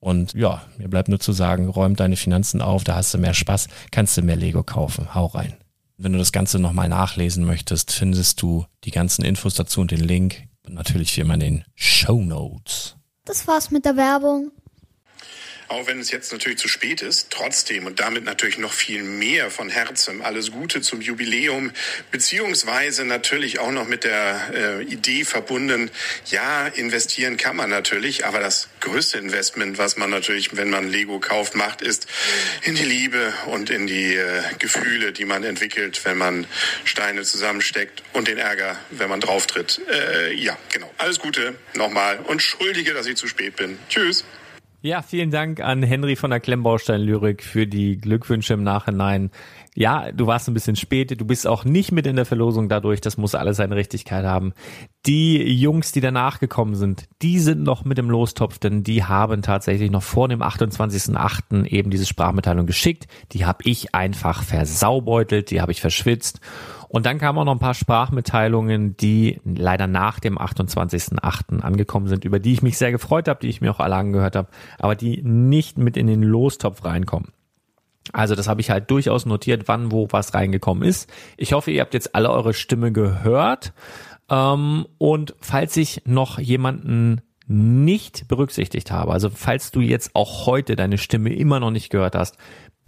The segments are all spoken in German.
Und ja, mir bleibt nur zu sagen, räum deine Finanzen auf, da hast du mehr Spaß, kannst du mehr Lego kaufen. Hau rein. Wenn du das Ganze nochmal nachlesen möchtest, findest du die ganzen Infos dazu und den Link. Und natürlich wie immer in den Show Notes. Das war's mit der Werbung auch wenn es jetzt natürlich zu spät ist, trotzdem und damit natürlich noch viel mehr von Herzen alles Gute zum Jubiläum, beziehungsweise natürlich auch noch mit der äh, Idee verbunden, ja, investieren kann man natürlich, aber das größte Investment, was man natürlich, wenn man Lego kauft, macht, ist in die Liebe und in die äh, Gefühle, die man entwickelt, wenn man Steine zusammensteckt und den Ärger, wenn man drauftritt. Äh, ja, genau. Alles Gute nochmal und schuldige, dass ich zu spät bin. Tschüss. Ja, vielen Dank an Henry von der Klemmbaustein Lyrik für die Glückwünsche im Nachhinein. Ja, du warst ein bisschen spät, du bist auch nicht mit in der Verlosung dadurch, das muss alles seine Richtigkeit haben. Die Jungs, die danach gekommen sind, die sind noch mit im Lostopf, denn die haben tatsächlich noch vor dem 28.08. eben diese Sprachmitteilung geschickt. Die habe ich einfach versaubeutelt, die habe ich verschwitzt und dann kamen auch noch ein paar Sprachmitteilungen, die leider nach dem 28.08. angekommen sind, über die ich mich sehr gefreut habe, die ich mir auch alle angehört habe, aber die nicht mit in den Lostopf reinkommen. Also das habe ich halt durchaus notiert, wann wo was reingekommen ist. Ich hoffe, ihr habt jetzt alle eure Stimme gehört. Ähm, und falls ich noch jemanden nicht berücksichtigt habe, also falls du jetzt auch heute deine Stimme immer noch nicht gehört hast,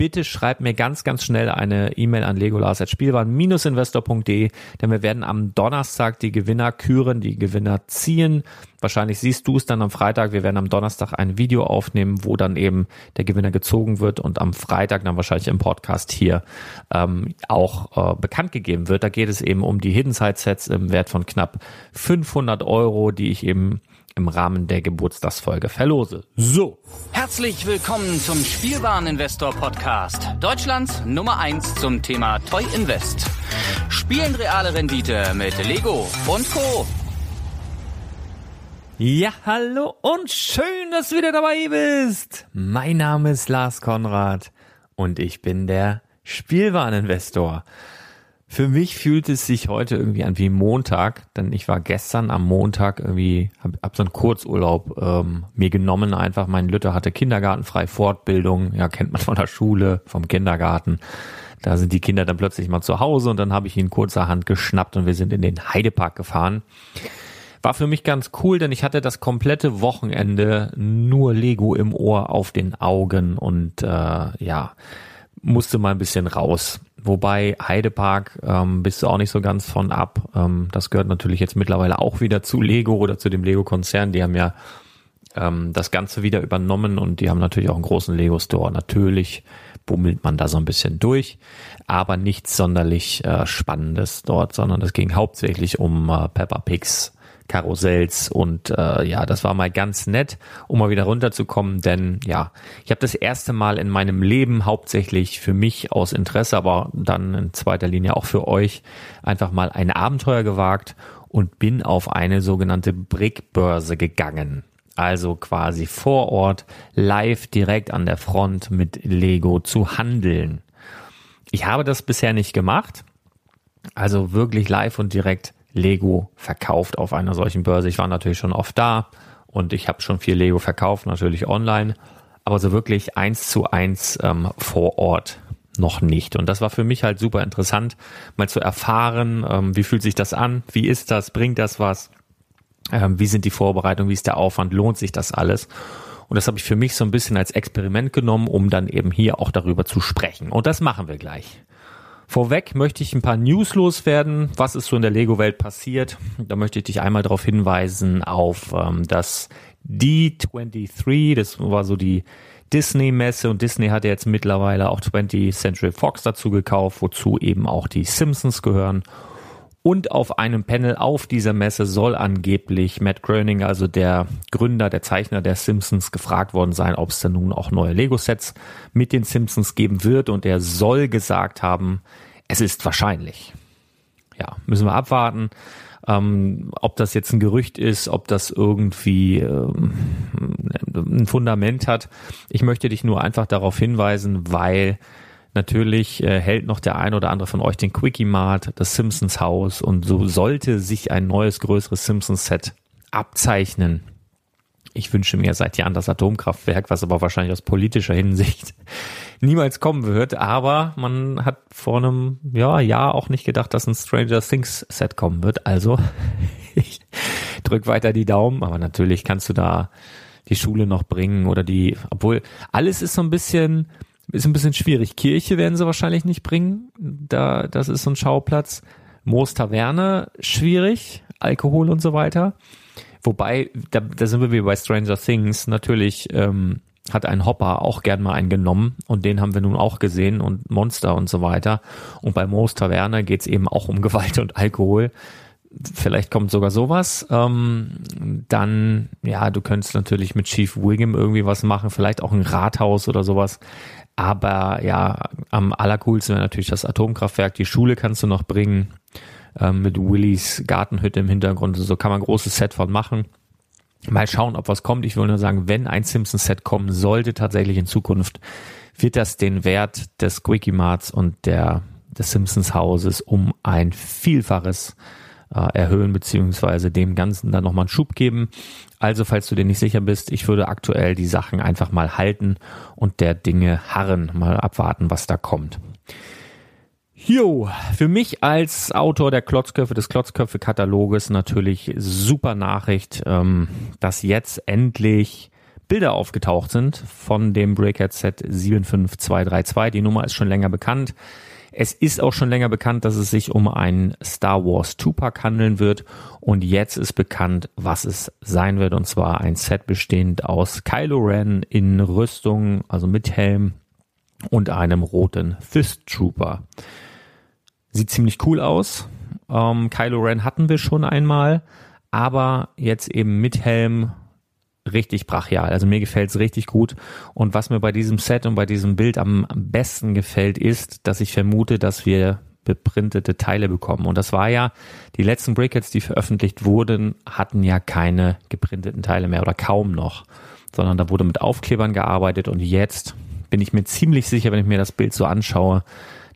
bitte schreib mir ganz, ganz schnell eine E-Mail an legolas.spielwaren-investor.de, denn wir werden am Donnerstag die Gewinner küren, die Gewinner ziehen. Wahrscheinlich siehst du es dann am Freitag. Wir werden am Donnerstag ein Video aufnehmen, wo dann eben der Gewinner gezogen wird und am Freitag dann wahrscheinlich im Podcast hier ähm, auch äh, bekannt gegeben wird. Da geht es eben um die Hidden Side Sets im Wert von knapp 500 Euro, die ich eben im Rahmen der Geburtstagsfolge verlose. So. Herzlich willkommen zum Spielwareninvestor Podcast. Deutschlands Nummer 1 zum Thema Toy Invest. Spielen reale Rendite mit Lego und Co. Ja, hallo und schön, dass du wieder dabei bist. Mein Name ist Lars Konrad und ich bin der Spielwareninvestor. Für mich fühlt es sich heute irgendwie an wie Montag, denn ich war gestern am Montag irgendwie, hab, hab so einen Kurzurlaub ähm, mir genommen einfach. Mein Lütter hatte kindergartenfrei Fortbildung, ja kennt man von der Schule, vom Kindergarten. Da sind die Kinder dann plötzlich mal zu Hause und dann habe ich ihn kurzerhand geschnappt und wir sind in den Heidepark gefahren. War für mich ganz cool, denn ich hatte das komplette Wochenende nur Lego im Ohr auf den Augen und äh, ja, musste mal ein bisschen raus. Wobei Heidepark ähm, bist du auch nicht so ganz von ab. Ähm, das gehört natürlich jetzt mittlerweile auch wieder zu Lego oder zu dem Lego-Konzern. Die haben ja ähm, das Ganze wieder übernommen und die haben natürlich auch einen großen Lego-Store. Natürlich bummelt man da so ein bisschen durch, aber nichts sonderlich äh, Spannendes dort, sondern es ging hauptsächlich um äh, Peppa Pigs Karussells und äh, ja, das war mal ganz nett, um mal wieder runterzukommen, denn ja, ich habe das erste Mal in meinem Leben hauptsächlich für mich aus Interesse, aber dann in zweiter Linie auch für euch einfach mal ein Abenteuer gewagt und bin auf eine sogenannte Brickbörse gegangen. Also quasi vor Ort live direkt an der Front mit Lego zu handeln. Ich habe das bisher nicht gemacht. Also wirklich live und direkt Lego verkauft auf einer solchen Börse. Ich war natürlich schon oft da und ich habe schon viel Lego verkauft, natürlich online, aber so wirklich eins zu eins ähm, vor Ort noch nicht. Und das war für mich halt super interessant, mal zu erfahren, ähm, wie fühlt sich das an, wie ist das, bringt das was, ähm, wie sind die Vorbereitungen, wie ist der Aufwand, lohnt sich das alles. Und das habe ich für mich so ein bisschen als Experiment genommen, um dann eben hier auch darüber zu sprechen. Und das machen wir gleich. Vorweg möchte ich ein paar News loswerden, was ist so in der Lego-Welt passiert. Da möchte ich dich einmal darauf hinweisen auf ähm, das D23, das war so die Disney-Messe und Disney hat jetzt mittlerweile auch 20th Century Fox dazu gekauft, wozu eben auch die Simpsons gehören. Und auf einem Panel auf dieser Messe soll angeblich Matt Groening, also der Gründer, der Zeichner der Simpsons, gefragt worden sein, ob es denn nun auch neue Lego-Sets mit den Simpsons geben wird. Und er soll gesagt haben, es ist wahrscheinlich. Ja, müssen wir abwarten. Ähm, ob das jetzt ein Gerücht ist, ob das irgendwie ähm, ein Fundament hat. Ich möchte dich nur einfach darauf hinweisen, weil Natürlich äh, hält noch der ein oder andere von euch den Quickie Mart, das Simpsons Haus und so sollte sich ein neues, größeres Simpsons Set abzeichnen. Ich wünsche mir seit Jahren das Atomkraftwerk, was aber wahrscheinlich aus politischer Hinsicht niemals kommen wird. Aber man hat vor einem ja, Jahr auch nicht gedacht, dass ein Stranger Things Set kommen wird. Also ich drück weiter die Daumen. Aber natürlich kannst du da die Schule noch bringen oder die, obwohl alles ist so ein bisschen, ist ein bisschen schwierig. Kirche werden sie wahrscheinlich nicht bringen. Da, das ist so ein Schauplatz. Moos Taverne, schwierig. Alkohol und so weiter. Wobei, da, da sind wir wie bei Stranger Things. Natürlich ähm, hat ein Hopper auch gern mal einen genommen und den haben wir nun auch gesehen und Monster und so weiter. Und bei Moos Taverne geht's eben auch um Gewalt und Alkohol. Vielleicht kommt sogar sowas. Ähm, dann, ja, du könntest natürlich mit Chief Wiggum irgendwie was machen, vielleicht auch ein Rathaus oder sowas. Aber ja, am allercoolsten wäre natürlich das Atomkraftwerk. Die Schule kannst du noch bringen ähm, mit Willys Gartenhütte im Hintergrund. So kann man ein großes Set von machen. Mal schauen, ob was kommt. Ich will nur sagen, wenn ein Simpsons-Set kommen sollte, tatsächlich in Zukunft, wird das den Wert des Quickie Marts und der, des Simpsons-Hauses um ein Vielfaches äh, erhöhen, beziehungsweise dem Ganzen dann nochmal einen Schub geben. Also, falls du dir nicht sicher bist, ich würde aktuell die Sachen einfach mal halten und der Dinge harren, mal abwarten, was da kommt. Jo, für mich als Autor der Klotzköpfe des Klotzköpfe-Kataloges natürlich super Nachricht, ähm, dass jetzt endlich Bilder aufgetaucht sind von dem Breakout Set 75232. Die Nummer ist schon länger bekannt. Es ist auch schon länger bekannt, dass es sich um ein Star Wars Tupac handeln wird. Und jetzt ist bekannt, was es sein wird. Und zwar ein Set bestehend aus Kylo Ren in Rüstung, also mit Helm und einem roten Fist Trooper. Sieht ziemlich cool aus. Ähm, Kylo Ren hatten wir schon einmal. aber jetzt eben mit Helm richtig brachial. Also mir gefällt's richtig gut. Und was mir bei diesem Set und bei diesem Bild am besten gefällt, ist, dass ich vermute, dass wir beprintete Teile bekommen. Und das war ja, die letzten Brickets, die veröffentlicht wurden, hatten ja keine geprinteten Teile mehr oder kaum noch, sondern da wurde mit Aufklebern gearbeitet und jetzt bin ich mir ziemlich sicher, wenn ich mir das Bild so anschaue,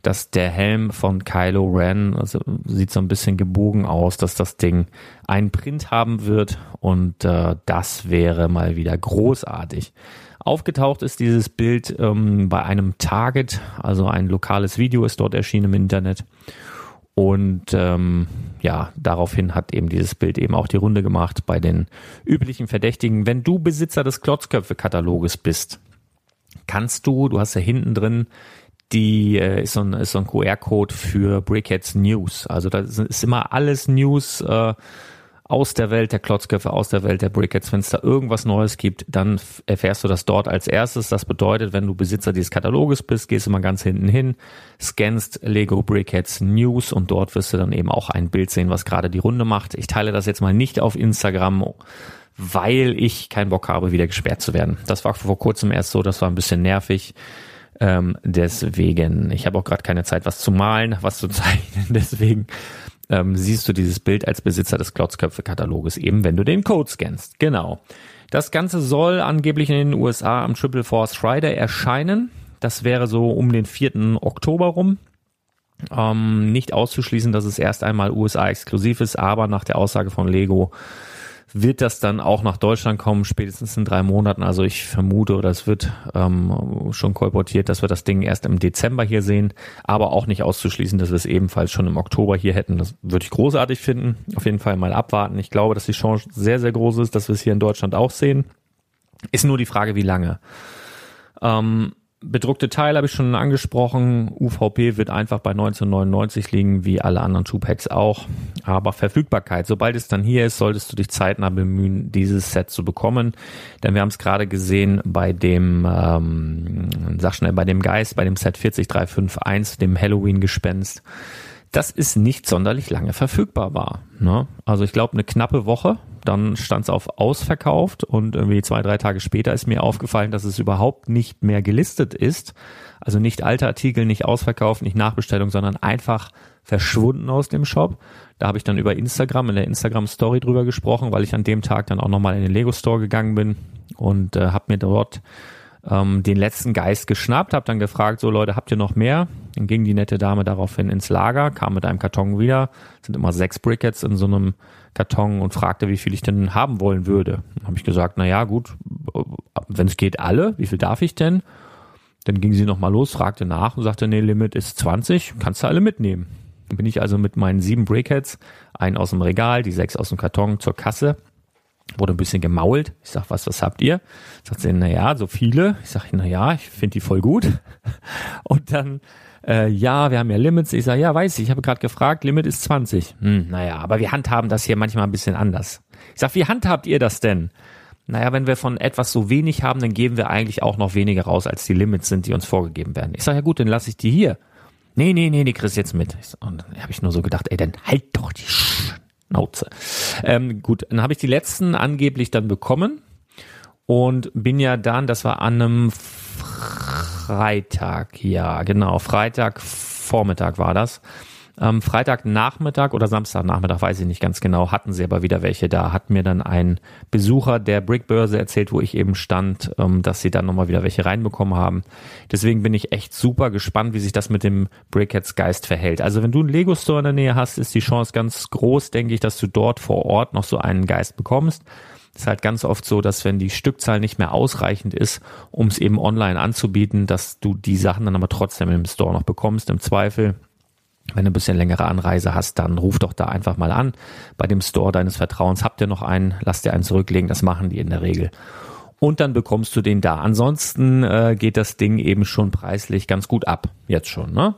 dass der Helm von Kylo Ren also sieht so ein bisschen gebogen aus, dass das Ding einen Print haben wird und äh, das wäre mal wieder großartig. Aufgetaucht ist dieses Bild ähm, bei einem Target, also ein lokales Video ist dort erschienen im Internet. Und ähm, ja, daraufhin hat eben dieses Bild eben auch die Runde gemacht bei den üblichen Verdächtigen. Wenn du Besitzer des Klotzköpfe-Kataloges bist, kannst du, du hast ja hinten drin die äh, ist so ein, ist so ein QR-Code für Brickheads News. Also da ist immer alles News äh, aus der Welt der Klotzköpfe, aus der Welt der Brickheads. Wenn es da irgendwas Neues gibt, dann erfährst du das dort als erstes. Das bedeutet, wenn du Besitzer dieses Kataloges bist, gehst du mal ganz hinten hin, scannst Lego Brickheads News und dort wirst du dann eben auch ein Bild sehen, was gerade die Runde macht. Ich teile das jetzt mal nicht auf Instagram, weil ich keinen Bock habe, wieder gesperrt zu werden. Das war vor kurzem erst so, das war ein bisschen nervig. Ähm, deswegen, ich habe auch gerade keine Zeit, was zu malen, was zu zeichnen. Deswegen ähm, siehst du dieses Bild als Besitzer des Klotzköpfe-Kataloges eben, wenn du den Code scannst. Genau. Das Ganze soll angeblich in den USA am Triple Force Friday erscheinen. Das wäre so um den 4. Oktober rum. Ähm, nicht auszuschließen, dass es erst einmal USA exklusiv ist, aber nach der Aussage von Lego wird das dann auch nach Deutschland kommen, spätestens in drei Monaten. Also ich vermute, oder es wird ähm, schon kolportiert, dass wir das Ding erst im Dezember hier sehen, aber auch nicht auszuschließen, dass wir es ebenfalls schon im Oktober hier hätten. Das würde ich großartig finden. Auf jeden Fall mal abwarten. Ich glaube, dass die Chance sehr, sehr groß ist, dass wir es hier in Deutschland auch sehen. Ist nur die Frage, wie lange. Ähm, bedruckte Teil habe ich schon angesprochen. UVP wird einfach bei 1999 liegen, wie alle anderen Two-Packs auch. Aber Verfügbarkeit, sobald es dann hier ist, solltest du dich zeitnah bemühen, dieses Set zu bekommen. Denn wir haben es gerade gesehen bei dem, ähm, sag schnell, bei dem Geist, bei dem Set 40351, dem Halloween-Gespenst das ist nicht sonderlich lange verfügbar war. Ne? Also ich glaube eine knappe Woche, dann stand es auf ausverkauft und irgendwie zwei, drei Tage später ist mir aufgefallen, dass es überhaupt nicht mehr gelistet ist. Also nicht alte Artikel, nicht ausverkauft, nicht Nachbestellung, sondern einfach verschwunden aus dem Shop. Da habe ich dann über Instagram in der Instagram Story drüber gesprochen, weil ich an dem Tag dann auch nochmal in den Lego Store gegangen bin und äh, habe mir dort ähm, den letzten Geist geschnappt, habe dann gefragt, so Leute, habt ihr noch mehr? Dann ging die nette Dame daraufhin ins Lager, kam mit einem Karton wieder, sind immer sechs Brickets in so einem Karton und fragte, wie viel ich denn haben wollen würde. Habe ich gesagt, na ja, gut, wenn es geht alle, wie viel darf ich denn? Dann ging sie nochmal los, fragte nach und sagte, nee, Limit ist 20, kannst du alle mitnehmen. Dann bin ich also mit meinen sieben Brickheads, einen aus dem Regal, die sechs aus dem Karton zur Kasse wurde ein bisschen gemault. Ich sag, was, was habt ihr? Sagt sie, na ja, so viele. Ich sag, na ja, ich finde die voll gut. Und dann, äh, ja, wir haben ja Limits. Ich sag, ja, weiß ich. Ich habe gerade gefragt, Limit ist 20. Hm, naja, aber wir handhaben das hier manchmal ein bisschen anders. Ich sag, wie handhabt ihr das denn? Naja, wenn wir von etwas so wenig haben, dann geben wir eigentlich auch noch weniger raus, als die Limits sind, die uns vorgegeben werden. Ich sag, ja gut, dann lasse ich die hier. Nee, nee, nee, die kriegst jetzt mit. Und dann habe ich nur so gedacht, ey, dann halt doch die Sch Schnauze. Ähm, gut, dann habe ich die letzten angeblich dann bekommen und bin ja dann, das war an einem Freitag, ja, genau, Freitag Vormittag war das ähm, Freitagnachmittag oder Samstagnachmittag, weiß ich nicht ganz genau, hatten sie aber wieder welche da. Hat mir dann ein Besucher der Brickbörse erzählt, wo ich eben stand, ähm, dass sie dann nochmal wieder welche reinbekommen haben. Deswegen bin ich echt super gespannt, wie sich das mit dem Brickheads Geist verhält. Also wenn du einen Lego Store in der Nähe hast, ist die Chance ganz groß, denke ich, dass du dort vor Ort noch so einen Geist bekommst. Ist halt ganz oft so, dass wenn die Stückzahl nicht mehr ausreichend ist, um es eben online anzubieten, dass du die Sachen dann aber trotzdem im Store noch bekommst. Im Zweifel wenn du ein bisschen längere Anreise hast, dann ruf doch da einfach mal an. Bei dem Store deines Vertrauens habt ihr noch einen, lass dir einen zurücklegen, das machen die in der Regel. Und dann bekommst du den da. Ansonsten äh, geht das Ding eben schon preislich ganz gut ab. Jetzt schon, ne?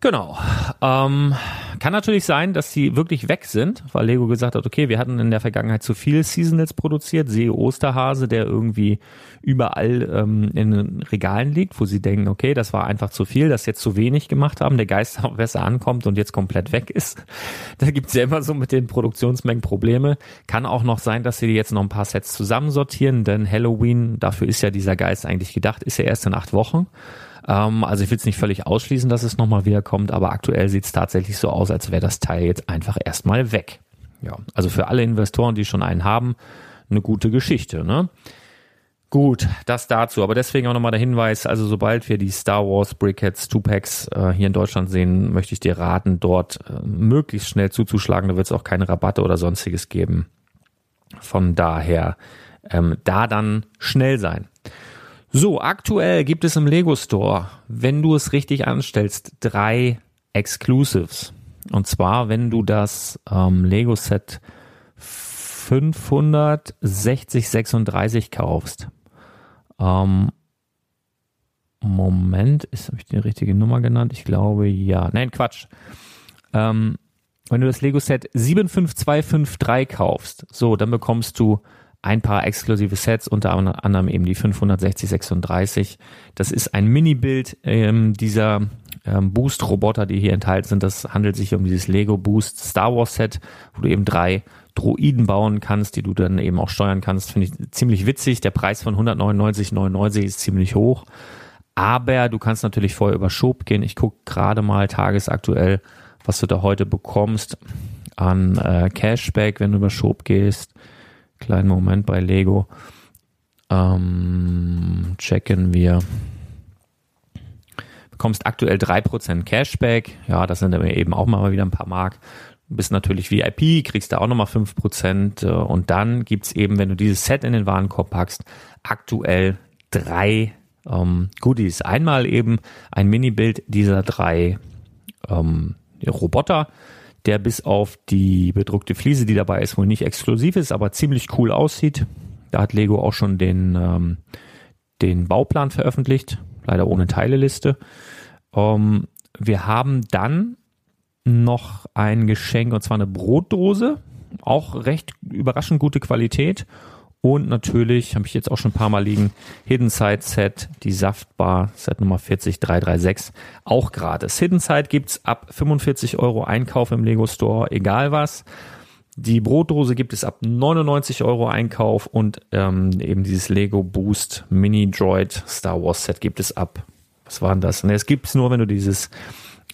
Genau. Ähm, kann natürlich sein, dass die wirklich weg sind, weil Lego gesagt hat, okay, wir hatten in der Vergangenheit zu viel Seasonals produziert, sehe Osterhase, der irgendwie überall ähm, in den Regalen liegt, wo sie denken, okay, das war einfach zu viel, dass jetzt zu wenig gemacht haben, der Geist besser ankommt und jetzt komplett weg ist. Da gibt's ja immer so mit den Produktionsmengen Probleme. Kann auch noch sein, dass sie jetzt noch ein paar Sets zusammensortieren, denn Halloween, dafür ist ja dieser Geist eigentlich gedacht, ist ja erst in acht Wochen. Ähm, also ich will es nicht völlig ausschließen, dass es nochmal wiederkommt, aber aktuell sieht es tatsächlich so aus, als wäre das Teil jetzt einfach erstmal weg. Ja, also für alle Investoren, die schon einen haben, eine gute Geschichte, ne? Gut, das dazu. Aber deswegen auch nochmal der Hinweis, also sobald wir die Star Wars Brickheads Two-Packs äh, hier in Deutschland sehen, möchte ich dir raten, dort äh, möglichst schnell zuzuschlagen. Da wird es auch keine Rabatte oder sonstiges geben. Von daher ähm, da dann schnell sein. So, aktuell gibt es im Lego Store, wenn du es richtig anstellst, drei Exclusives. Und zwar, wenn du das ähm, Lego Set 56036 kaufst. Ähm, Moment, ist habe ich die richtige Nummer genannt? Ich glaube ja. Nein, Quatsch. Ähm, wenn du das Lego Set 75253 kaufst, so, dann bekommst du ein paar exklusive Sets, unter anderem eben die 56036. Das ist ein Mini-Bild ähm, dieser ähm, Boost-Roboter, die hier enthalten sind. Das handelt sich um dieses Lego Boost Star Wars Set, wo du eben drei Droiden bauen kannst, die du dann eben auch steuern kannst. Finde ich ziemlich witzig. Der Preis von 199,99 ist ziemlich hoch. Aber du kannst natürlich vorher über Shop gehen. Ich gucke gerade mal tagesaktuell, was du da heute bekommst an äh, Cashback, wenn du über Shop gehst. Kleinen Moment bei Lego. Ähm, checken wir. Bekommst aktuell 3% Cashback. Ja, das sind eben auch mal wieder ein paar Mark. Bist natürlich VIP, kriegst da auch nochmal 5%. Äh, und dann gibt's eben, wenn du dieses Set in den Warenkorb packst, aktuell drei ähm, Goodies. Einmal eben ein Mini-Bild dieser drei ähm, Roboter der bis auf die bedruckte Fliese, die dabei ist, wohl nicht exklusiv ist, aber ziemlich cool aussieht. Da hat Lego auch schon den, ähm, den Bauplan veröffentlicht, leider ohne Teileliste. Ähm, wir haben dann noch ein Geschenk, und zwar eine Brotdose, auch recht überraschend gute Qualität und natürlich, habe ich jetzt auch schon ein paar Mal liegen, Hidden Side Set, die Saftbar, Set Nummer 40336, auch gratis. Hidden Side gibt's ab 45 Euro Einkauf im Lego Store, egal was. Die Brotdose gibt es ab 99 Euro Einkauf und ähm, eben dieses Lego Boost Mini Droid Star Wars Set gibt es ab. Was war denn das? Ne, es gibt's nur, wenn du dieses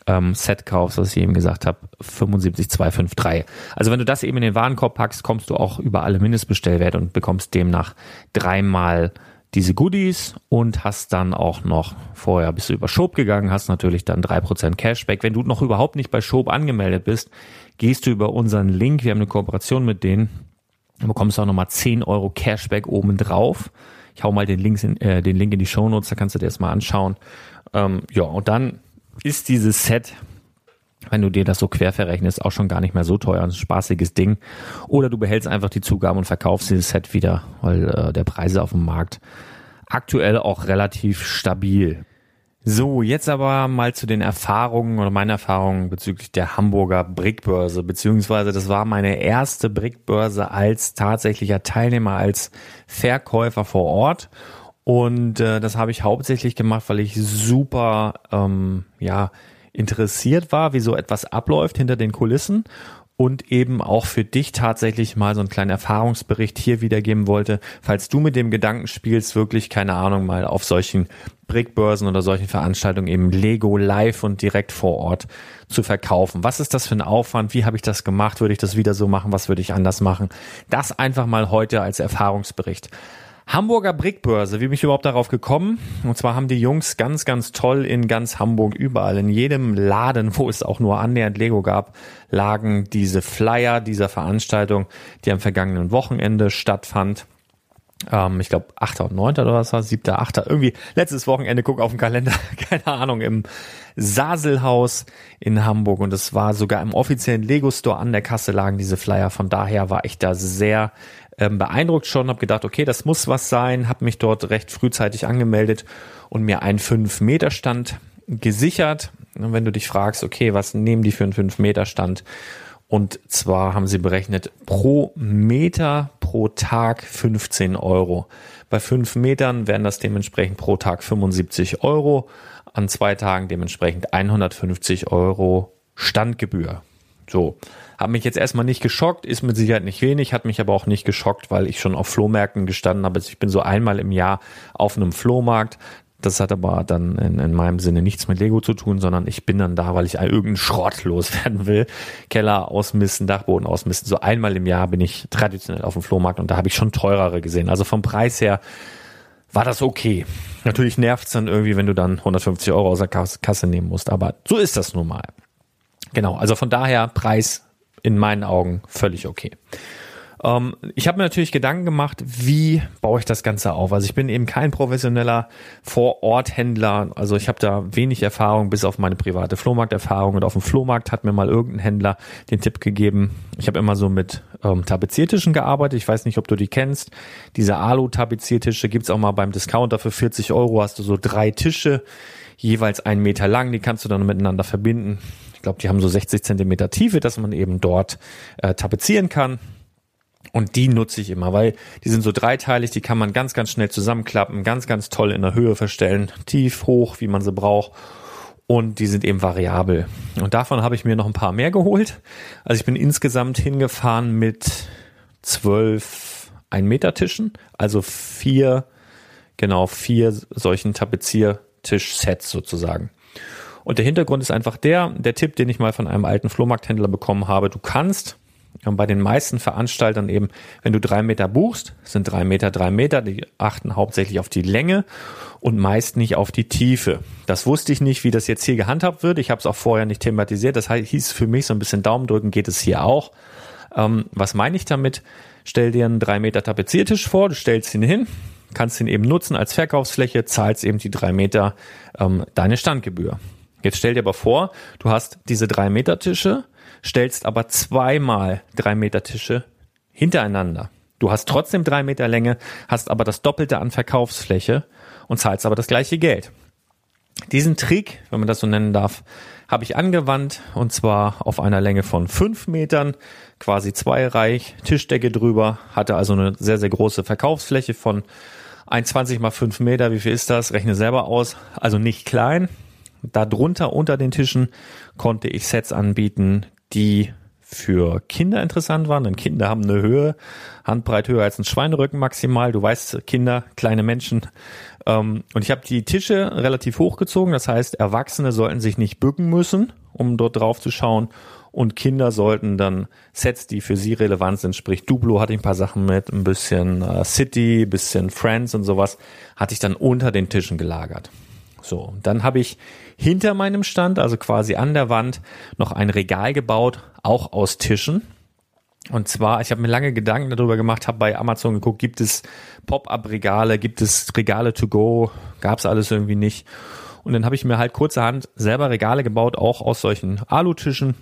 ähm, Set kaufst, was ich eben gesagt habe, 75253. Also wenn du das eben in den Warenkorb packst, kommst du auch über alle Mindestbestellwerte und bekommst demnach dreimal diese Goodies und hast dann auch noch, vorher bist du über Shop gegangen, hast natürlich dann drei Prozent Cashback. Wenn du noch überhaupt nicht bei Shop angemeldet bist, gehst du über unseren Link, wir haben eine Kooperation mit denen, dann bekommst du auch nochmal 10 Euro Cashback obendrauf. Ich hau mal den, Links in, äh, den Link in die Show Notes, da kannst du dir das mal anschauen. Ähm, ja, und dann ist dieses Set, wenn du dir das so quer verrechnest, auch schon gar nicht mehr so teuer. Ein spaßiges Ding. Oder du behältst einfach die Zugaben und verkaufst dieses Set wieder, weil äh, der Preise auf dem Markt aktuell auch relativ stabil. So, jetzt aber mal zu den Erfahrungen oder meinen Erfahrungen bezüglich der Hamburger Brickbörse, beziehungsweise das war meine erste Brickbörse als tatsächlicher Teilnehmer, als Verkäufer vor Ort. Und äh, das habe ich hauptsächlich gemacht, weil ich super ähm, ja interessiert war, wie so etwas abläuft hinter den Kulissen und eben auch für dich tatsächlich mal so einen kleinen Erfahrungsbericht hier wiedergeben wollte, falls du mit dem Gedanken spielst, wirklich keine Ahnung mal auf solchen Brickbörsen oder solchen Veranstaltungen eben Lego live und direkt vor Ort zu verkaufen. Was ist das für ein Aufwand? Wie habe ich das gemacht? Würde ich das wieder so machen? Was würde ich anders machen? Das einfach mal heute als Erfahrungsbericht. Hamburger Brickbörse, wie bin ich überhaupt darauf gekommen? Und zwar haben die Jungs ganz, ganz toll in ganz Hamburg überall, in jedem Laden, wo es auch nur annähernd Lego gab, lagen diese Flyer dieser Veranstaltung, die am vergangenen Wochenende stattfand. Ähm, ich glaube, 8. und 9. oder was war 7., 8. Irgendwie letztes Wochenende, guck auf den Kalender, keine Ahnung, im Saselhaus in Hamburg. Und es war sogar im offiziellen Lego Store an der Kasse lagen diese Flyer. Von daher war ich da sehr ähm, beeindruckt schon, habe gedacht, okay, das muss was sein, habe mich dort recht frühzeitig angemeldet und mir einen 5-Meter-Stand gesichert. ne, wenn du dich fragst, okay, was nehmen die für einen 5-Meter-Stand? Und zwar haben sie berechnet pro Meter pro Tag 15 Euro. Bei 5 Metern wären das dementsprechend pro Tag 75 Euro. An zwei Tagen dementsprechend 150 Euro Standgebühr. So. Hat mich jetzt erstmal nicht geschockt, ist mit Sicherheit nicht wenig, hat mich aber auch nicht geschockt, weil ich schon auf Flohmärkten gestanden habe. Also ich bin so einmal im Jahr auf einem Flohmarkt. Das hat aber dann in, in meinem Sinne nichts mit Lego zu tun, sondern ich bin dann da, weil ich irgendeinen Schrott loswerden will. Keller ausmisten, Dachboden ausmisten. So einmal im Jahr bin ich traditionell auf dem Flohmarkt und da habe ich schon teurere gesehen. Also vom Preis her war das okay. Natürlich nervt's dann irgendwie, wenn du dann 150 Euro aus der Kasse nehmen musst, aber so ist das nun mal. Genau, also von daher Preis in meinen Augen völlig okay. Ähm, ich habe mir natürlich Gedanken gemacht, wie baue ich das Ganze auf. Also ich bin eben kein professioneller Vor-Ort-Händler. Also ich habe da wenig Erfahrung, bis auf meine private Flohmarkterfahrung. Und auf dem Flohmarkt hat mir mal irgendein Händler den Tipp gegeben. Ich habe immer so mit ähm, Tapeziertischen gearbeitet. Ich weiß nicht, ob du die kennst. Diese Alu-Tapeziertische gibt's auch mal beim Discounter für 40 Euro. Hast du so drei Tische, jeweils einen Meter lang. Die kannst du dann miteinander verbinden. Glaube, die haben so 60 Zentimeter Tiefe, dass man eben dort äh, tapezieren kann. Und die nutze ich immer, weil die sind so dreiteilig, die kann man ganz, ganz schnell zusammenklappen, ganz, ganz toll in der Höhe verstellen, tief, hoch, wie man sie braucht. Und die sind eben variabel. Und davon habe ich mir noch ein paar mehr geholt. Also ich bin insgesamt hingefahren mit zwölf Ein-Meter-Tischen, also vier, genau, vier solchen Tapeziertisch-Sets sozusagen. Und der Hintergrund ist einfach der, der Tipp, den ich mal von einem alten Flohmarkthändler bekommen habe. Du kannst bei den meisten Veranstaltern eben, wenn du drei Meter buchst, sind drei Meter drei Meter, die achten hauptsächlich auf die Länge und meist nicht auf die Tiefe. Das wusste ich nicht, wie das jetzt hier gehandhabt wird. Ich habe es auch vorher nicht thematisiert. Das hieß für mich so ein bisschen Daumen drücken, geht es hier auch. Ähm, was meine ich damit? Stell dir einen drei Meter Tapeziertisch vor, du stellst ihn hin, kannst ihn eben nutzen als Verkaufsfläche, zahlst eben die drei Meter ähm, deine Standgebühr. Jetzt stell dir aber vor, du hast diese drei Meter Tische, stellst aber zweimal drei Meter Tische hintereinander. Du hast trotzdem drei Meter Länge, hast aber das Doppelte an Verkaufsfläche und zahlst aber das gleiche Geld. Diesen Trick, wenn man das so nennen darf, habe ich angewandt und zwar auf einer Länge von fünf Metern, quasi zweireich, Tischdecke drüber, hatte also eine sehr, sehr große Verkaufsfläche von 1,20 mal fünf Meter. Wie viel ist das? Rechne selber aus. Also nicht klein. Darunter unter den Tischen konnte ich Sets anbieten, die für Kinder interessant waren, denn Kinder haben eine Höhe, Handbreit höher als ein Schweinerücken maximal. Du weißt, Kinder, kleine Menschen. Ähm, und ich habe die Tische relativ hochgezogen, das heißt, Erwachsene sollten sich nicht bücken müssen, um dort drauf zu schauen. Und Kinder sollten dann Sets, die für sie relevant sind, sprich Duplo hatte ich ein paar Sachen mit, ein bisschen äh, City, bisschen Friends und sowas, hatte ich dann unter den Tischen gelagert. So, dann habe ich hinter meinem Stand, also quasi an der Wand, noch ein Regal gebaut, auch aus Tischen. Und zwar, ich habe mir lange Gedanken darüber gemacht, habe bei Amazon geguckt, gibt es Pop-up-Regale, gibt es Regale to go, gab es alles irgendwie nicht. Und dann habe ich mir halt kurzerhand selber Regale gebaut, auch aus solchen Alutischen.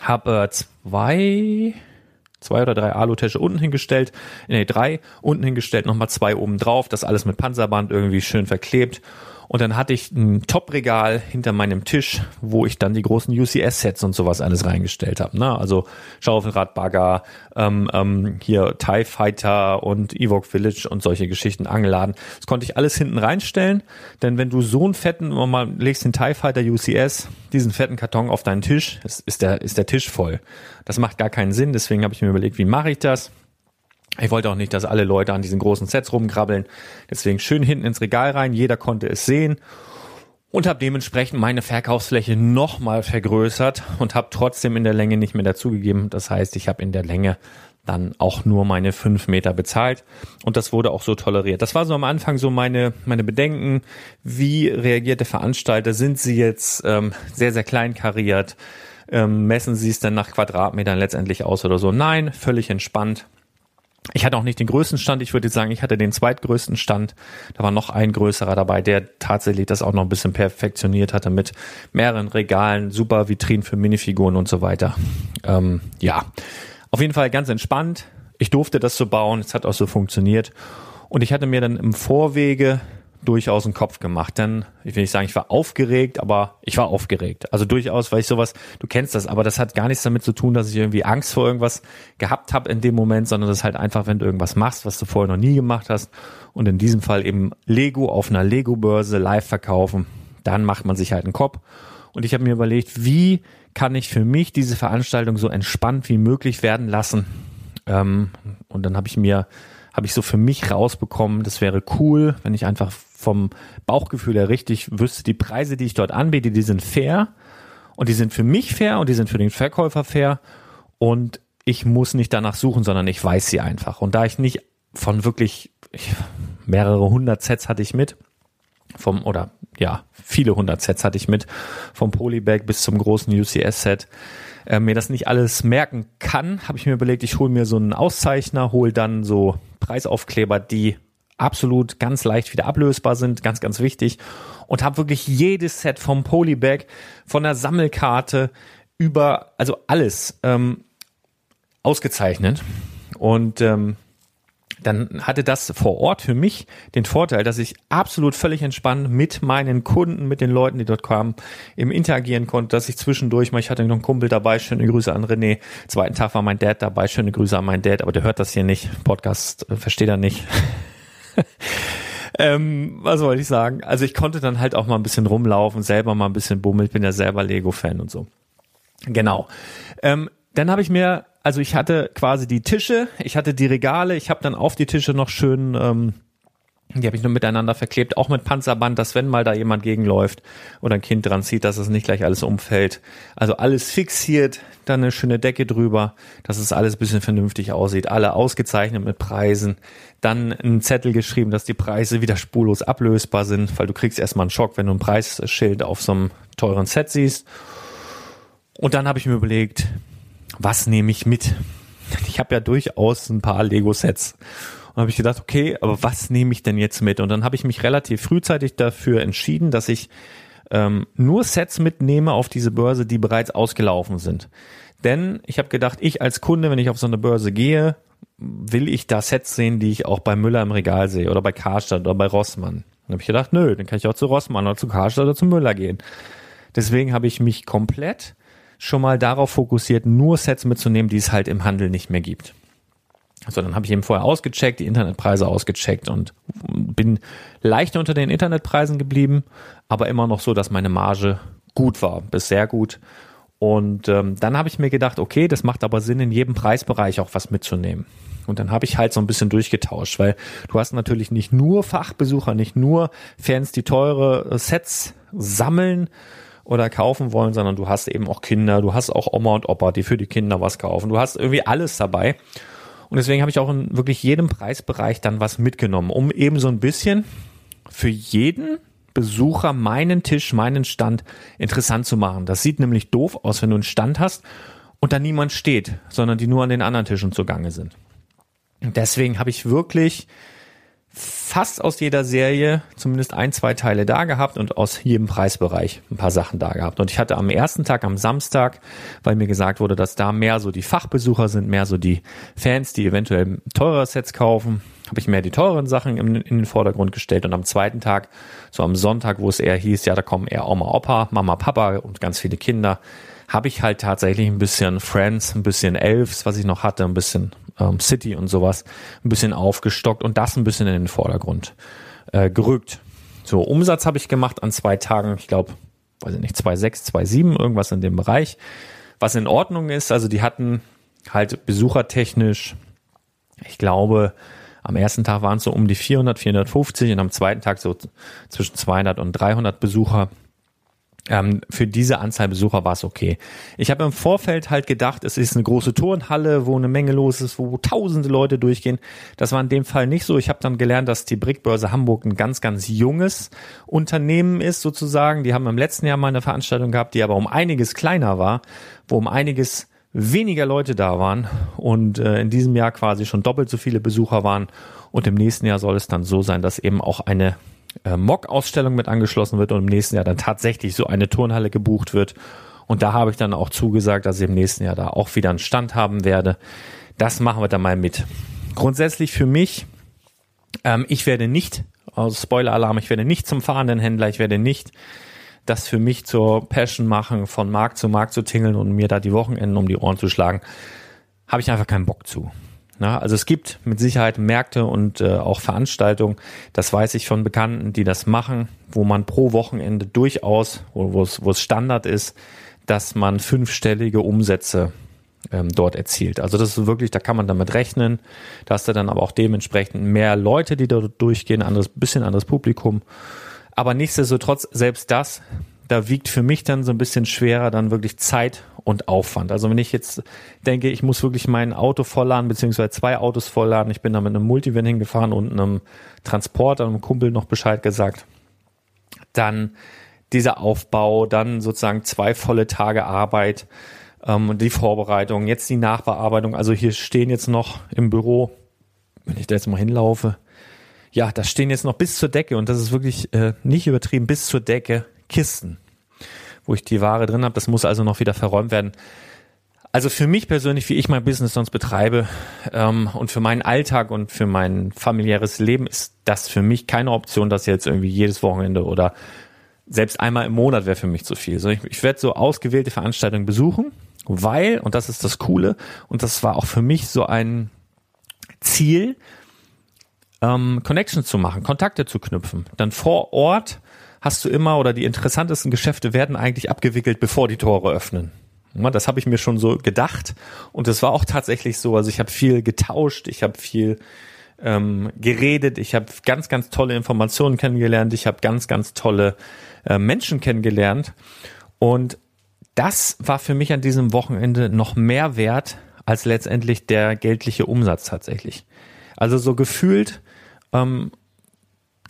Habe äh, zwei, zwei oder drei Alutische unten hingestellt, nee, drei unten hingestellt, nochmal zwei oben drauf, das alles mit Panzerband irgendwie schön verklebt und dann hatte ich ein Top-Regal hinter meinem Tisch, wo ich dann die großen UCS-Sets und sowas alles reingestellt habe. Ne? Also Schaufelrad, Bagger, ähm, ähm, hier TIE Fighter und Evoque Village und solche Geschichten, Angelladen. Das konnte ich alles hinten reinstellen, denn wenn du so einen fetten, mal legst den TIE Fighter UCS, diesen fetten Karton auf deinen Tisch, ist, ist, der, ist der Tisch voll. Das macht gar keinen Sinn, deswegen habe ich mir überlegt, wie mache ich das? Ich wollte auch nicht, dass alle Leute an diesen großen Sets rumkrabbeln. Deswegen schön hinten ins Regal rein. Jeder konnte es sehen. Und habe dementsprechend meine Verkaufsfläche nochmal vergrößert und habe trotzdem in der Länge nicht mehr dazugegeben. Das heißt, ich habe in der Länge dann auch nur meine fünf Meter bezahlt. Und das wurde auch so toleriert. Das war so am Anfang so meine, meine Bedenken. Wie reagiert der Veranstalter? Sind sie jetzt ähm, sehr, sehr klein kariert? Ähm, messen sie es dann nach Quadratmetern letztendlich aus oder so? Nein, völlig entspannt. Ich hatte auch nicht den größten Stand, ich würde sagen, ich hatte den zweitgrößten Stand. Da war noch ein größerer dabei, der tatsächlich das auch noch ein bisschen perfektioniert hatte mit mehreren Regalen, super Vitrinen für Minifiguren und so weiter. Ähm, ja, auf jeden Fall ganz entspannt. Ich durfte das so bauen, es hat auch so funktioniert. Und ich hatte mir dann im Vorwege durchaus einen Kopf gemacht. Denn ich will nicht sagen, ich war aufgeregt, aber ich war aufgeregt. Also durchaus, weil ich sowas, du kennst das, aber das hat gar nichts damit zu tun, dass ich irgendwie Angst vor irgendwas gehabt habe in dem Moment, sondern das ist halt einfach, wenn du irgendwas machst, was du vorher noch nie gemacht hast und in diesem Fall eben Lego auf einer Lego-Börse live verkaufen, dann macht man sich halt einen Kopf. Und ich habe mir überlegt, wie kann ich für mich diese Veranstaltung so entspannt wie möglich werden lassen. Ähm, und dann habe ich mir habe ich so für mich rausbekommen, das wäre cool, wenn ich einfach vom Bauchgefühl her richtig wüsste, die Preise, die ich dort anbiete, die sind fair und die sind für mich fair und die sind für den Verkäufer fair und ich muss nicht danach suchen, sondern ich weiß sie einfach. Und da ich nicht von wirklich ich, mehrere hundert Sets hatte ich mit, vom, oder ja, viele hundert Sets hatte ich mit, vom Polybag bis zum großen UCS-Set, äh, mir das nicht alles merken kann, habe ich mir überlegt, ich hole mir so einen Auszeichner, hole dann so Preisaufkleber, die absolut ganz leicht wieder ablösbar sind, ganz, ganz wichtig. Und habe wirklich jedes Set vom Polybag, von der Sammelkarte über, also alles ähm, ausgezeichnet. Und ähm, dann hatte das vor Ort für mich den Vorteil, dass ich absolut völlig entspannt mit meinen Kunden, mit den Leuten, die dort kamen, im Interagieren konnte, dass ich zwischendurch mal, ich hatte noch einen Kumpel dabei, schöne Grüße an René. Zweiten Tag war mein Dad dabei, schöne Grüße an meinen Dad, aber der hört das hier nicht. Podcast äh, versteht er nicht. ähm, was wollte ich sagen? Also ich konnte dann halt auch mal ein bisschen rumlaufen, selber mal ein bisschen bummeln. Ich bin ja selber Lego-Fan und so. Genau. Ähm, dann habe ich mir also ich hatte quasi die Tische, ich hatte die Regale, ich habe dann auf die Tische noch schön, ähm, die habe ich nur miteinander verklebt, auch mit Panzerband, dass wenn mal da jemand gegenläuft oder ein Kind dran zieht, dass es nicht gleich alles umfällt. Also alles fixiert, dann eine schöne Decke drüber, dass es alles bisschen vernünftig aussieht. Alle ausgezeichnet mit Preisen. Dann ein Zettel geschrieben, dass die Preise wieder spurlos ablösbar sind, weil du kriegst erstmal einen Schock, wenn du ein Preisschild auf so einem teuren Set siehst. Und dann habe ich mir überlegt, was nehme ich mit? Ich habe ja durchaus ein paar Lego-Sets. Und habe ich gedacht, okay, aber was nehme ich denn jetzt mit? Und dann habe ich mich relativ frühzeitig dafür entschieden, dass ich ähm, nur Sets mitnehme auf diese Börse, die bereits ausgelaufen sind. Denn ich habe gedacht, ich als Kunde, wenn ich auf so eine Börse gehe, will ich da Sets sehen, die ich auch bei Müller im Regal sehe oder bei Karstadt oder bei Rossmann. Dann habe ich gedacht, nö, dann kann ich auch zu Rossmann oder zu Karstadt oder zu Müller gehen. Deswegen habe ich mich komplett schon mal darauf fokussiert, nur Sets mitzunehmen, die es halt im Handel nicht mehr gibt. So, dann habe ich eben vorher ausgecheckt, die Internetpreise ausgecheckt und bin leicht unter den Internetpreisen geblieben, aber immer noch so, dass meine Marge gut war, bis sehr gut. Und ähm, dann habe ich mir gedacht, okay, das macht aber Sinn, in jedem Preisbereich auch was mitzunehmen. Und dann habe ich halt so ein bisschen durchgetauscht, weil du hast natürlich nicht nur Fachbesucher, nicht nur Fans, die teure Sets sammeln, oder kaufen wollen, sondern du hast eben auch Kinder, du hast auch Oma und Opa, die für die Kinder was kaufen. Du hast irgendwie alles dabei. Und deswegen habe ich auch in wirklich jedem Preisbereich dann was mitgenommen, um eben so ein bisschen für jeden Besucher meinen Tisch, meinen Stand interessant zu machen. Das sieht nämlich doof aus, wenn du einen Stand hast und da niemand steht, sondern die nur an den anderen Tischen zugange sind. Und deswegen habe ich wirklich fast aus jeder Serie zumindest ein, zwei Teile da gehabt und aus jedem Preisbereich ein paar Sachen da gehabt. Und ich hatte am ersten Tag, am Samstag, weil mir gesagt wurde, dass da mehr so die Fachbesucher sind, mehr so die Fans, die eventuell teurere Sets kaufen, habe ich mehr die teuren Sachen in, in den Vordergrund gestellt. Und am zweiten Tag, so am Sonntag, wo es eher hieß, ja, da kommen eher Oma, Opa, Mama, Papa und ganz viele Kinder, habe ich halt tatsächlich ein bisschen Friends, ein bisschen Elves, was ich noch hatte, ein bisschen ähm, City und sowas ein bisschen aufgestockt und das ein bisschen in den Vordergrund äh, gerückt. So, Umsatz habe ich gemacht an zwei Tagen, ich glaube, weiß ich nicht, 2,6, 2,7, irgendwas in dem Bereich. Was in Ordnung ist, also die hatten halt besuchertechnisch, ich glaube, am ersten Tag waren es so um die 400, 450 und am zweiten Tag so zwischen 200 und 300 Besucher. Ähm, für diese Anzahl Besucher war es okay. Ich habe im Vorfeld halt gedacht, es ist eine große Turnhalle, wo eine Menge los ist, wo tausende Leute durchgehen. Das war in dem Fall nicht so. Ich habe dann gelernt, dass die Brickbörse Hamburg ein ganz, ganz junges Unternehmen ist sozusagen. Die haben im letzten Jahr mal eine Veranstaltung gehabt, die aber um einiges kleiner war, wo um einiges weniger Leute da waren und äh, in diesem Jahr quasi schon doppelt so viele Besucher waren. Und im nächsten Jahr soll es dann so sein, dass eben auch eine äh, Mock-Ausstellung mit angeschlossen wird und im nächsten Jahr dann tatsächlich so eine Turnhalle gebucht wird. Und da habe ich dann auch zugesagt, dass ich im nächsten Jahr da auch wieder einen Stand haben werde. Das machen wir dann mal mit. Grundsätzlich für mich, ähm, ich werde nicht Also Spoiler-Alarm, ich werde nicht zum fahrenden Händler, ich werde nicht das für mich zur Passion machen, von Markt zu Markt zu tingeln und mir da die Wochenenden um die Ohren zu schlagen. Habe ich einfach keinen Bock zu. Na, also es gibt mit Sicherheit Märkte und äh, auch Veranstaltungen, das weiß ich von Bekannten, die das machen, wo man pro Wochenende durchaus, wo, es, Standard ist, dass man fünfstellige Umsätze ähm, dort erzielt. Also das ist wirklich, da kann man damit rechnen. Da hast du dann aber auch dementsprechend mehr Leute, die dort durchgehen, anderes, bisschen anderes Publikum. Aber nichtsdestotrotz, selbst das, da wiegt für mich dann so ein bisschen schwerer dann wirklich Zeit und Aufwand. Also wenn ich jetzt denke, ich muss wirklich mein Auto vollladen, beziehungsweise zwei Autos vollladen, ich bin da mit einem Multivan hingefahren und einem Transporter, einem Kumpel noch Bescheid gesagt, dann dieser Aufbau, dann sozusagen zwei volle Tage Arbeit, ähm, die Vorbereitung, jetzt die Nachbearbeitung. Also hier stehen jetzt noch im Büro, wenn ich da jetzt mal hinlaufe, ja, da stehen jetzt noch bis zur Decke und das ist wirklich äh, nicht übertrieben, bis zur Decke Kisten, wo ich die Ware drin habe. Das muss also noch wieder verräumt werden. Also für mich persönlich, wie ich mein Business sonst betreibe ähm, und für meinen Alltag und für mein familiäres Leben ist das für mich keine Option, dass jetzt irgendwie jedes Wochenende oder selbst einmal im Monat wäre für mich zu viel. So, ich, ich werde so ausgewählte Veranstaltungen besuchen, weil, und das ist das Coole, und das war auch für mich so ein Ziel, ähm, Connections zu machen, Kontakte zu knüpfen. Dann vor Ort hast du immer oder die interessantesten Geschäfte werden eigentlich abgewickelt, bevor die Tore öffnen. Das habe ich mir schon so gedacht und es war auch tatsächlich so. Also ich habe viel getauscht, ich habe viel ähm, geredet, ich habe ganz, ganz tolle Informationen kennengelernt, ich habe ganz, ganz tolle äh, Menschen kennengelernt und das war für mich an diesem Wochenende noch mehr wert als letztendlich der geldliche Umsatz tatsächlich. Also so gefühlt ähm,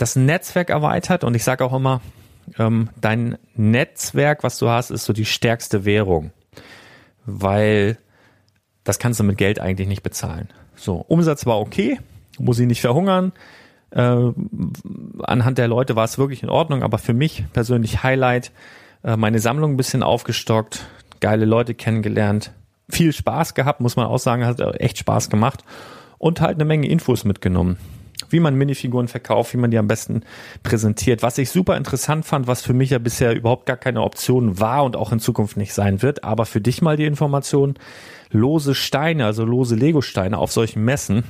das Netzwerk erweitert und ich sage auch immer, ähm, dein Netzwerk, was du hast, ist so die stärkste Währung, weil das kannst du mit Geld eigentlich nicht bezahlen. So, Umsatz war okay, muss ich nicht verhungern. Äh, anhand der Leute war es wirklich in Ordnung, aber für mich persönlich Highlight, äh, meine Sammlung ein bisschen aufgestockt, geile Leute kennengelernt, viel Spaß gehabt, muss man auch sagen, hat echt Spaß gemacht und halt eine Menge Infos mitgenommen wie man Minifiguren verkauft, wie man die am besten präsentiert. Was ich super interessant fand, was für mich ja bisher überhaupt gar keine Option war und auch in Zukunft nicht sein wird, aber für dich mal die Information, lose Steine, also lose Lego-Steine auf solchen Messen,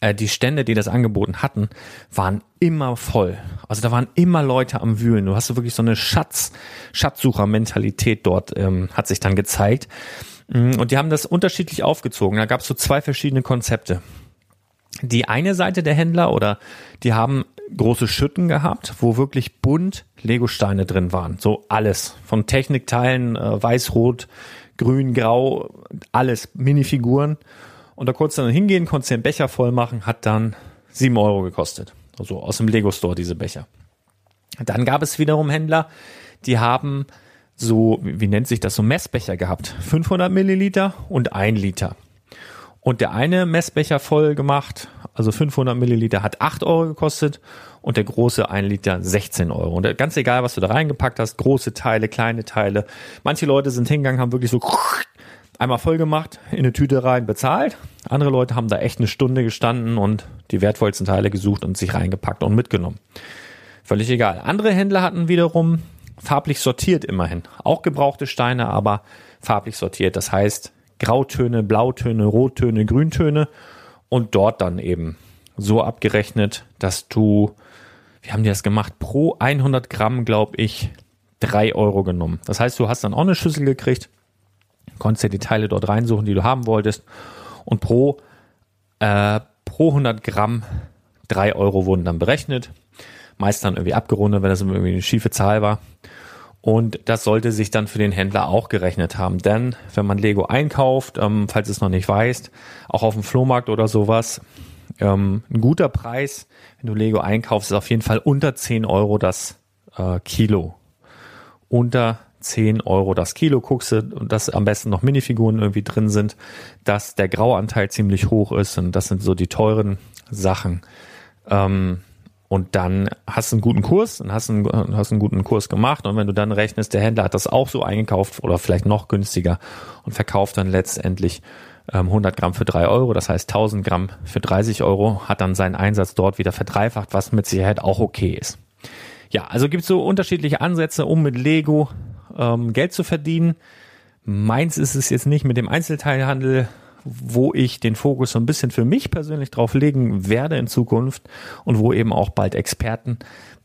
äh, die Stände, die das angeboten hatten, waren immer voll. Also da waren immer Leute am Wühlen. Du hast so wirklich so eine Schatz, Schatzsucher-Mentalität dort, ähm, hat sich dann gezeigt. Mm, und die haben das unterschiedlich aufgezogen. Da gab es so zwei verschiedene Konzepte die eine Seite der Händler oder die haben große Schütten gehabt, wo wirklich bunt Legosteine drin waren. So alles. Von Technikteilen, äh, weiß, rot, grün, grau, alles. Minifiguren. Und da konntest du dann hingehen, konntest dir einen Becher voll machen, hat dann sieben Euro gekostet. Also aus dem Lego Store diese Becher. Dann gab es wiederum Händler, die haben so, wie nennt sich das, so Messbecher gehabt. 500 Milliliter und ein Liter. Und der eine Messbecher voll gemacht, also 500 Milliliter, hat 8 Euro gekostet und der große 1 Liter 16 Euro. Und ganz egal, was du da reingepackt hast, große Teile, kleine Teile. Manche Leute sind hingegangen, haben wirklich so einmal voll gemacht, in eine Tüte rein, bezahlt. Andere Leute haben da echt eine Stunde gestanden und die wertvollsten Teile gesucht und sich reingepackt und mitgenommen. Völlig egal. Andere Händler hatten wiederum farblich sortiert immerhin. Auch gebrauchte Steine, aber farblich sortiert. Das heißt, Grautöne, Blautöne, Rottöne, Grüntöne und dort dann eben so abgerechnet, dass du, wie haben die das gemacht, pro 100 Gramm, glaube ich, drei Euro genommen. Das heißt, du hast dann auch eine Schüssel gekriegt, konntest dir die Teile dort reinsuchen, die du haben wolltest und pro, äh, pro 100 Gramm drei Euro wurden dann berechnet. Meist dann irgendwie abgerundet, wenn das irgendwie eine schiefe Zahl war. Und das sollte sich dann für den Händler auch gerechnet haben. Denn wenn man Lego einkauft, ähm, falls es noch nicht weißt, auch auf dem Flohmarkt oder sowas, ähm, ein guter Preis, wenn du Lego einkaufst, ist auf jeden Fall unter 10 Euro das äh, Kilo. Unter 10 Euro das Kilo guckst du dass am besten noch Minifiguren irgendwie drin sind, dass der Grauanteil ziemlich hoch ist und das sind so die teuren Sachen. Ähm, und dann hast du einen guten Kurs und hast einen, hast einen guten Kurs gemacht und wenn du dann rechnest, der Händler hat das auch so eingekauft oder vielleicht noch günstiger und verkauft dann letztendlich 100 ähm, Gramm für drei Euro, das heißt 1000 Gramm für 30 Euro, hat dann seinen Einsatz dort wieder verdreifacht, was mit Sicherheit auch okay ist. Ja, also gibt es so unterschiedliche Ansätze, um mit Lego ähm, Geld zu verdienen. Meins ist es jetzt nicht mit dem Einzelteilhandel, wo ich den Fokus so ein bisschen für mich persönlich drauf legen werde in Zukunft und wo eben auch bald Experten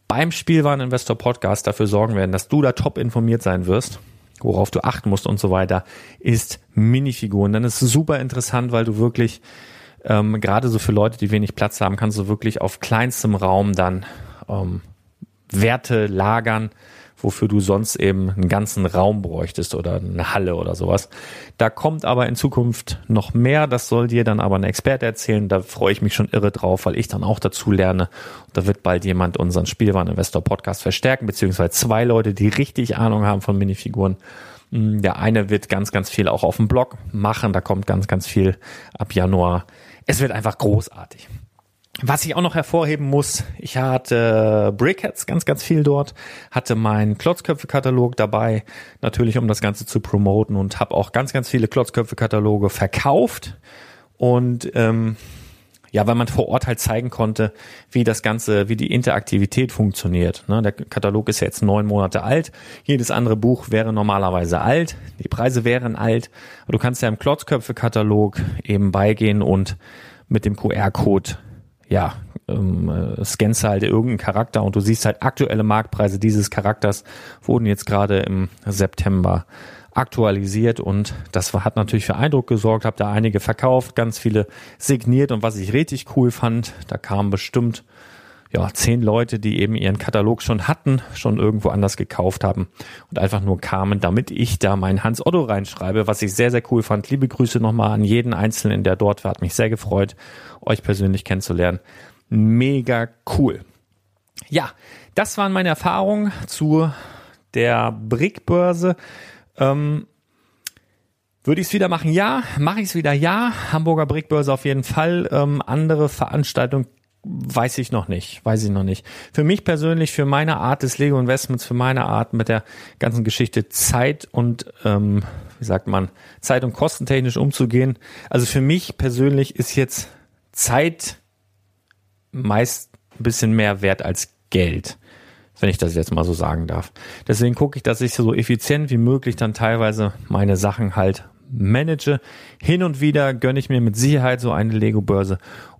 beim Spielwareninvestor Podcast dafür sorgen werden, dass du da top informiert sein wirst worauf du achten musst und so weiter, ist Minifiguren. Dann ist es super interessant, weil du wirklich, ähm, gerade so für Leute, die wenig Platz haben, kannst du wirklich auf kleinstem Raum dann ähm, Werte lagern, wofür du sonst eben einen ganzen Raum bräuchtest oder eine Halle oder sowas. Da kommt aber in Zukunft noch mehr. Das soll dir dann aber ein Experte erzählen. Da freue ich mich schon irre drauf, weil ich dann auch dazu lerne. Da wird bald jemand unseren Spielwareninvestor Podcast verstärken, beziehungsweise zwei Leute, die richtig Ahnung haben von Minifiguren. Hm, der eine wird ganz, ganz viel auch auf dem Blog machen. Da kommt ganz, ganz viel ab Januar. Es wird einfach großartig. Was ich auch noch hervorheben muss, ich hatte Brickheads ganz, ganz viel dort, hatte meinen Klotzköpfe-Katalog dabei, natürlich um das Ganze zu promoten und habe auch ganz, ganz viele Klotzköpfe-Kataloge verkauft und ähm, ja, weil man vor Ort halt zeigen konnte, wie das Ganze, wie die Interaktivität funktioniert. Ne, der Katalog ist ja jetzt neun Monate alt. Jedes andere Buch wäre normalerweise alt. Die Preise wären alt. Aber du kannst ja im Klotzköpfe-Katalog eben beigehen und mit dem QR-Code ja, ähm, äh, scannst halt irgendeinen Charakter und du siehst halt aktuelle Marktpreise dieses Charakters wurden jetzt gerade im September aktualisiert und das hat natürlich für Eindruck gesorgt, habe da einige verkauft, ganz viele signiert und was ich richtig cool fand, da kamen bestimmt ja, zehn Leute, die eben ihren Katalog schon hatten, schon irgendwo anders gekauft haben und einfach nur kamen, damit ich da meinen Hans Otto reinschreibe, was ich sehr, sehr cool fand. Liebe Grüße nochmal an jeden Einzelnen, der dort war. Hat mich sehr gefreut, euch persönlich kennenzulernen. Mega cool. Ja, das waren meine Erfahrungen zu der Brickbörse. Ähm, würde ich es wieder machen? Ja. Mache ich es wieder? Ja. Hamburger Brickbörse auf jeden Fall. Ähm, andere Veranstaltungen weiß ich noch nicht, weiß ich noch nicht. Für mich persönlich, für meine Art des Lego Investments, für meine Art mit der ganzen Geschichte Zeit und ähm, wie sagt man, Zeit und kostentechnisch umzugehen. Also für mich persönlich ist jetzt Zeit meist ein bisschen mehr wert als Geld, wenn ich das jetzt mal so sagen darf. Deswegen gucke ich, dass ich so effizient wie möglich dann teilweise meine Sachen halt manage. Hin und wieder gönne ich mir mit Sicherheit so eine Lego-Börse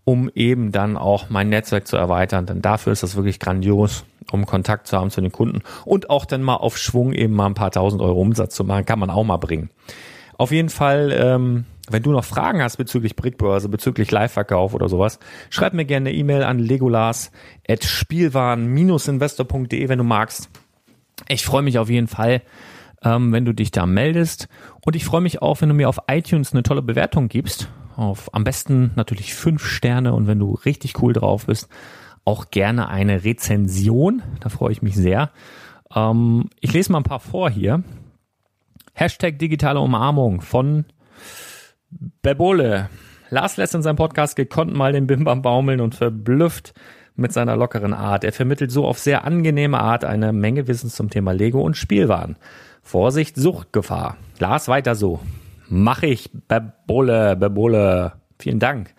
um eben dann auch mein Netzwerk zu erweitern. Denn dafür ist das wirklich grandios, um Kontakt zu haben zu den Kunden und auch dann mal auf Schwung eben mal ein paar tausend Euro Umsatz zu machen, kann man auch mal bringen. Auf jeden Fall, ähm, wenn du noch Fragen hast bezüglich Brickbörse, bezüglich Live-Verkauf oder sowas, schreib mir gerne eine E-Mail an legolas.spielwaren-investor.de, wenn du magst. Ich freue mich auf jeden Fall, ähm, wenn du dich da meldest. Und ich freue mich auch, wenn du mir auf iTunes eine tolle Bewertung gibst auf am besten natürlich fünf Sterne und wenn du richtig cool drauf bist, auch gerne eine Rezension. Da freue ich mich sehr. Ähm, ich lese mal ein paar vor hier. Hashtag digitale Umarmung von Bebole. Lars lässt in seinem Podcast gekonnt mal den Bimbam baumeln und verblüfft mit seiner lockeren Art. Er vermittelt so auf sehr angenehme Art eine Menge Wissens zum Thema Lego und Spielwaren. Vorsicht, Suchtgefahr. Lars weiter so. Mach ich, Bebole, Bebole. Vielen Dank.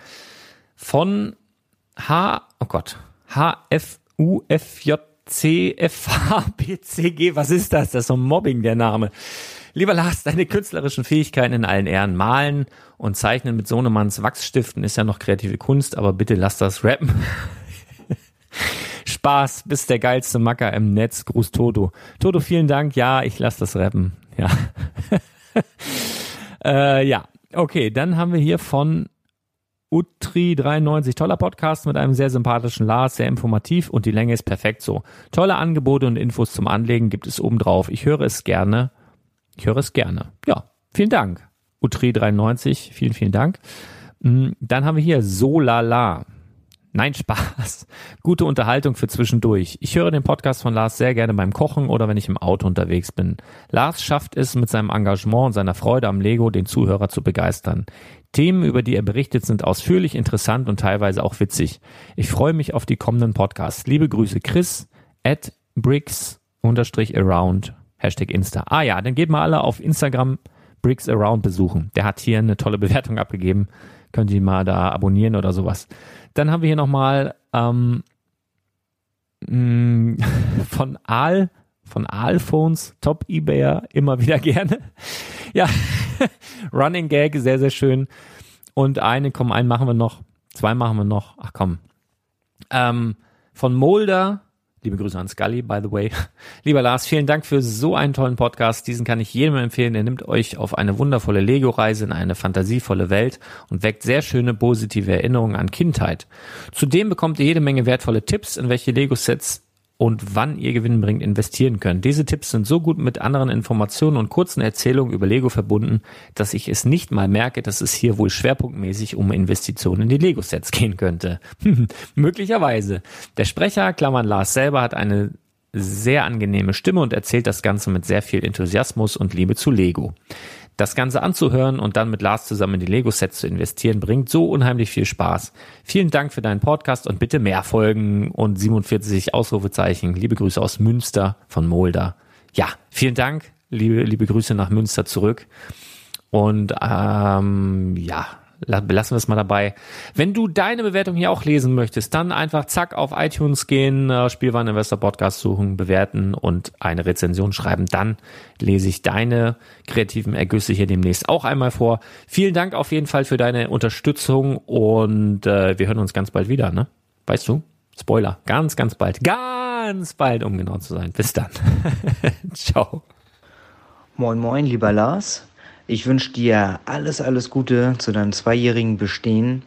Von H, oh Gott, H, F, U, F, J, C, F, H, P, C, G. Was ist das? Das ist so Mobbing, der Name. Lieber Lars, deine künstlerischen Fähigkeiten in allen Ehren. Malen und Zeichnen mit Sohnemanns Wachsstiften ist ja noch kreative Kunst, aber bitte lass das rappen. Spaß, bist der geilste Macker im Netz. Gruß Toto. Toto, vielen Dank. Ja, ich lass das rappen. Ja. Äh, ja, okay, dann haben wir hier von Utri93. Toller Podcast mit einem sehr sympathischen Lars, sehr informativ und die Länge ist perfekt so. Tolle Angebote und Infos zum Anlegen gibt es obendrauf. Ich höre es gerne. Ich höre es gerne. Ja, vielen Dank. Utri93, vielen, vielen Dank. Mm, dann haben wir hier Solala. Nein, Spaß. Gute Unterhaltung für zwischendurch. Ich höre den Podcast von Lars sehr gerne beim Kochen oder wenn ich im Auto unterwegs bin. Lars schafft es mit seinem Engagement und seiner Freude am Lego, den Zuhörer zu begeistern. Themen, über die er berichtet, sind ausführlich, interessant und teilweise auch witzig. Ich freue mich auf die kommenden Podcasts. Liebe Grüße, Chris at bricks around Hashtag Insta. Ah ja, dann geht mal alle auf Instagram Bricks Around besuchen. Der hat hier eine tolle Bewertung abgegeben. Könnt ihr mal da abonnieren oder sowas. Dann haben wir hier nochmal ähm, mm, von Al, von Alphones, Top Ebayer, immer wieder gerne. Ja, Running Gag, sehr, sehr schön. Und eine, komm, einen machen wir noch. Zwei machen wir noch. Ach komm. Ähm, von Molder, Liebe Grüße an Scully, by the way. Lieber Lars, vielen Dank für so einen tollen Podcast. Diesen kann ich jedem empfehlen. Er nimmt euch auf eine wundervolle Lego-Reise in eine fantasievolle Welt und weckt sehr schöne positive Erinnerungen an Kindheit. Zudem bekommt ihr jede Menge wertvolle Tipps, in welche Lego-Sets und wann ihr gewinnbringend investieren könnt. Diese Tipps sind so gut mit anderen Informationen und kurzen Erzählungen über Lego verbunden, dass ich es nicht mal merke, dass es hier wohl schwerpunktmäßig um Investitionen in die Lego-Sets gehen könnte. Möglicherweise. Der Sprecher, Klammern Lars selber, hat eine sehr angenehme Stimme und erzählt das Ganze mit sehr viel Enthusiasmus und Liebe zu Lego. Das Ganze anzuhören und dann mit Lars zusammen in die Lego-Sets zu investieren, bringt so unheimlich viel Spaß. Vielen Dank für deinen Podcast und bitte mehr Folgen und 47 Ausrufezeichen. Liebe Grüße aus Münster von Molder. Ja, vielen Dank. Liebe, liebe Grüße nach Münster zurück. Und ähm, ja, belassen wir es mal dabei. Wenn du deine Bewertung hier auch lesen möchtest, dann einfach zack auf iTunes gehen, äh, Investor Podcast suchen, bewerten und eine Rezension schreiben. Dann lese ich deine kreativen Ergüsse hier demnächst auch einmal vor. Vielen Dank auf jeden Fall für deine Unterstützung und äh, wir hören uns ganz bald wieder, ne? Weißt du? Spoiler, ganz, ganz bald. Ganz bald, um genau zu sein. Bis dann. Ciao. Moin, moin, lieber Lars. Ich wünsche dir alles, alles Gute zu deinem zweijährigen Bestehen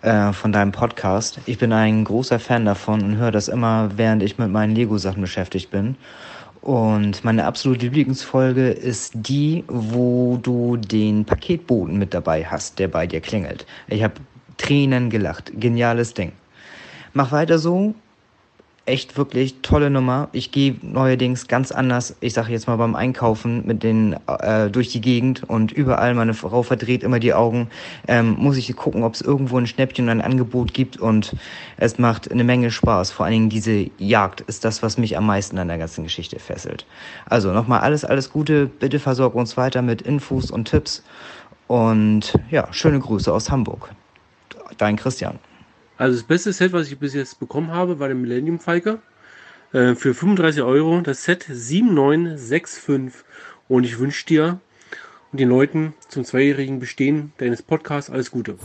äh, von deinem Podcast. Ich bin ein großer Fan davon und höre das immer, während ich mit meinen Lego-Sachen beschäftigt bin. Und meine absolute Lieblingsfolge ist die, wo du den Paketboten mit dabei hast, der bei dir klingelt. Ich habe Tränen gelacht. Geniales Ding. Mach weiter so echt wirklich tolle Nummer. Ich gehe neuerdings ganz anders, ich sage jetzt mal beim Einkaufen mit den äh, durch die Gegend und überall meine Frau verdreht immer die Augen. Ähm, muss ich gucken, ob es irgendwo ein Schnäppchen ein Angebot gibt und es macht eine Menge Spaß. Vor allen Dingen diese Jagd ist das, was mich am meisten an der ganzen Geschichte fesselt. Also nochmal alles, alles Gute. Bitte versorg uns weiter mit Infos und Tipps und ja, schöne Grüße aus Hamburg. Dein Christian. Also das beste Set, was ich bis jetzt bekommen habe, war der Millennium Falcon. Äh, für 35 Euro. Das Set 7965. Und ich wünsche dir und den Leuten zum zweijährigen Bestehen deines Podcasts alles Gute.